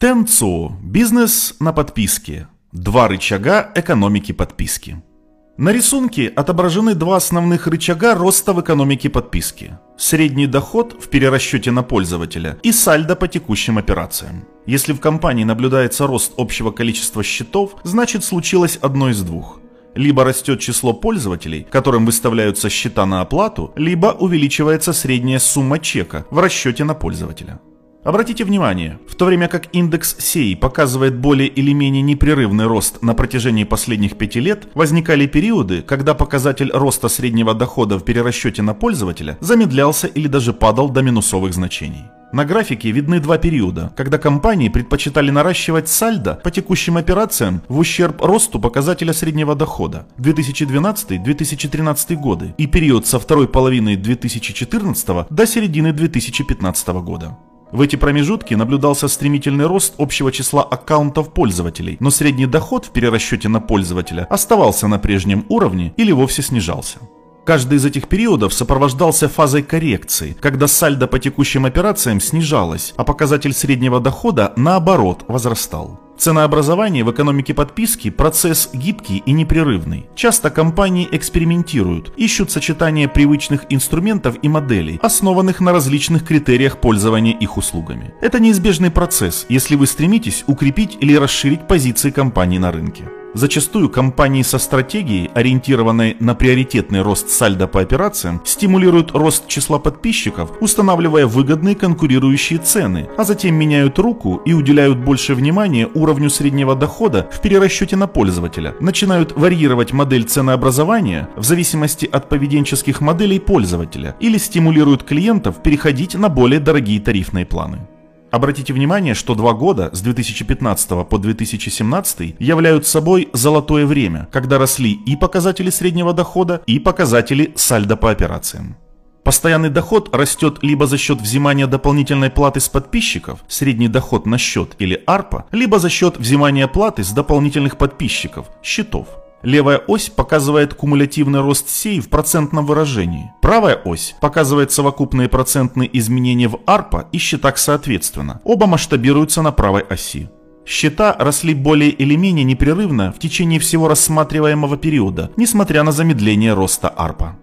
Тенцо. Бизнес на подписке. Два рычага экономики подписки. На рисунке отображены два основных рычага роста в экономике подписки. Средний доход в перерасчете на пользователя и сальдо по текущим операциям. Если в компании наблюдается рост общего количества счетов, значит случилось одно из двух. Либо растет число пользователей, которым выставляются счета на оплату, либо увеличивается средняя сумма чека в расчете на пользователя. Обратите внимание, в то время как индекс SEI показывает более или менее непрерывный рост на протяжении последних пяти лет, возникали периоды, когда показатель роста среднего дохода в перерасчете на пользователя замедлялся или даже падал до минусовых значений. На графике видны два периода, когда компании предпочитали наращивать сальдо по текущим операциям в ущерб росту показателя среднего дохода 2012-2013 годы и период со второй половины 2014 до середины 2015 года. В эти промежутки наблюдался стремительный рост общего числа аккаунтов пользователей, но средний доход в перерасчете на пользователя оставался на прежнем уровне или вовсе снижался. Каждый из этих периодов сопровождался фазой коррекции, когда сальдо по текущим операциям снижалось, а показатель среднего дохода наоборот возрастал. Ценообразование в экономике подписки – процесс гибкий и непрерывный. Часто компании экспериментируют, ищут сочетание привычных инструментов и моделей, основанных на различных критериях пользования их услугами. Это неизбежный процесс, если вы стремитесь укрепить или расширить позиции компании на рынке. Зачастую компании со стратегией, ориентированной на приоритетный рост сальдо по операциям, стимулируют рост числа подписчиков, устанавливая выгодные конкурирующие цены, а затем меняют руку и уделяют больше внимания уровню среднего дохода в перерасчете на пользователя, начинают варьировать модель ценообразования в зависимости от поведенческих моделей пользователя или стимулируют клиентов переходить на более дорогие тарифные планы. Обратите внимание, что два года с 2015 по 2017 являются собой золотое время, когда росли и показатели среднего дохода, и показатели сальдо по операциям. Постоянный доход растет либо за счет взимания дополнительной платы с подписчиков, средний доход на счет или ARPA, либо за счет взимания платы с дополнительных подписчиков, счетов. Левая ось показывает кумулятивный рост сей в процентном выражении. Правая ось показывает совокупные процентные изменения в ARPA и счетах соответственно. Оба масштабируются на правой оси. Счета росли более или менее непрерывно в течение всего рассматриваемого периода, несмотря на замедление роста ARPA.